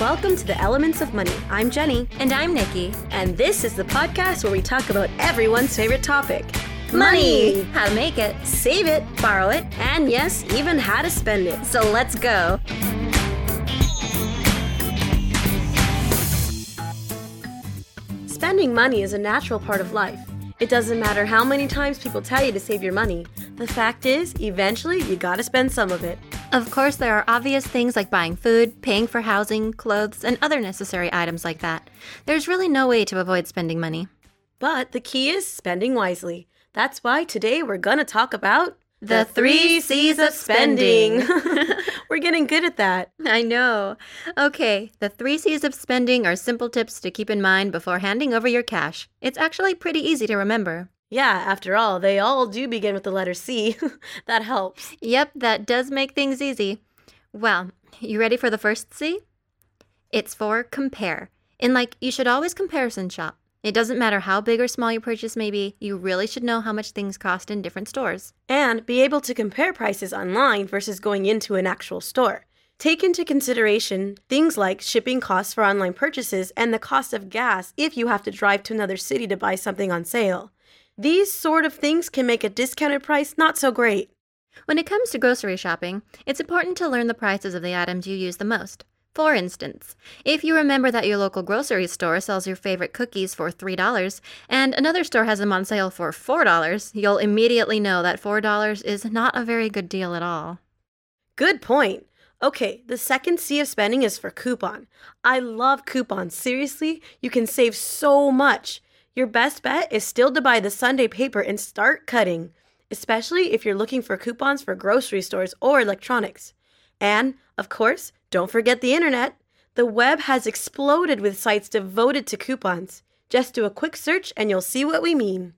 Welcome to the Elements of Money. I'm Jenny. And I'm Nikki. And this is the podcast where we talk about everyone's favorite topic money. How to make it, save it, borrow it, and yes, even how to spend it. So let's go. Spending money is a natural part of life. It doesn't matter how many times people tell you to save your money. The fact is, eventually, you gotta spend some of it. Of course, there are obvious things like buying food, paying for housing, clothes, and other necessary items like that. There's really no way to avoid spending money. But the key is spending wisely. That's why today we're gonna talk about the three C's of spending. We're getting good at that. I know. Okay, the three C's of spending are simple tips to keep in mind before handing over your cash. It's actually pretty easy to remember. Yeah, after all, they all do begin with the letter C. that helps. Yep, that does make things easy. Well, you ready for the first C? It's for compare. In like, you should always comparison shop. It doesn't matter how big or small your purchase may be, you really should know how much things cost in different stores. And be able to compare prices online versus going into an actual store. Take into consideration things like shipping costs for online purchases and the cost of gas if you have to drive to another city to buy something on sale. These sort of things can make a discounted price not so great. When it comes to grocery shopping, it's important to learn the prices of the items you use the most. For instance, if you remember that your local grocery store sells your favorite cookies for $3 and another store has them on sale for $4, you'll immediately know that $4 is not a very good deal at all. Good point. Okay, the second C of spending is for coupon. I love coupons. Seriously, you can save so much. Your best bet is still to buy the Sunday paper and start cutting, especially if you're looking for coupons for grocery stores or electronics. And, of course, don't forget the internet. The web has exploded with sites devoted to coupons. Just do a quick search and you'll see what we mean.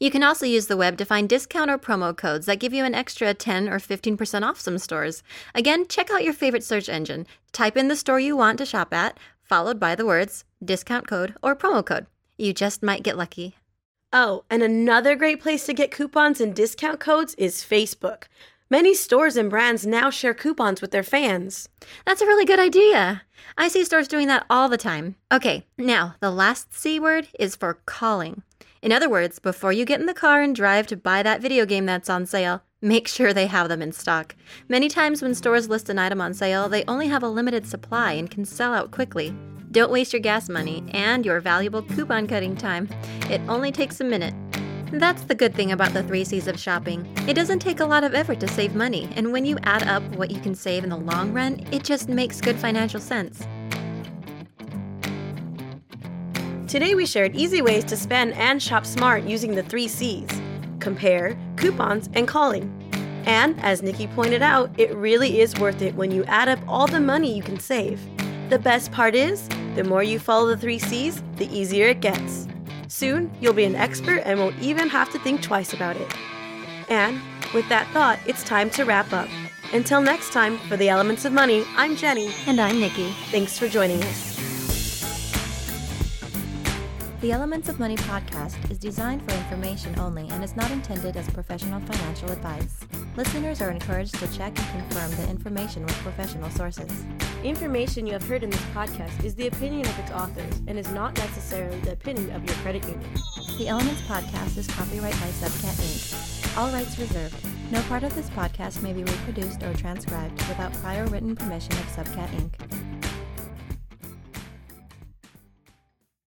You can also use the web to find discount or promo codes that give you an extra 10 or 15% off some stores. Again, check out your favorite search engine. Type in the store you want to shop at, followed by the words discount code or promo code. You just might get lucky. Oh, and another great place to get coupons and discount codes is Facebook. Many stores and brands now share coupons with their fans. That's a really good idea. I see stores doing that all the time. Okay, now the last C word is for calling. In other words, before you get in the car and drive to buy that video game that's on sale, make sure they have them in stock. Many times when stores list an item on sale, they only have a limited supply and can sell out quickly. Don't waste your gas money and your valuable coupon cutting time. It only takes a minute. That's the good thing about the three C's of shopping. It doesn't take a lot of effort to save money, and when you add up what you can save in the long run, it just makes good financial sense. Today we shared easy ways to spend and shop smart using the three C's compare, coupons, and calling. And as Nikki pointed out, it really is worth it when you add up all the money you can save. The best part is, the more you follow the three C's, the easier it gets. Soon, you'll be an expert and won't even have to think twice about it. And with that thought, it's time to wrap up. Until next time, for the Elements of Money, I'm Jenny. And I'm Nikki. Thanks for joining us. The Elements of Money podcast is designed for information only and is not intended as professional financial advice. Listeners are encouraged to check and confirm the information with professional sources. Information you have heard in this podcast is the opinion of its authors and is not necessarily the opinion of your credit union. The Elements podcast is copyright by Subcat Inc. All rights reserved. No part of this podcast may be reproduced or transcribed without prior written permission of Subcat Inc.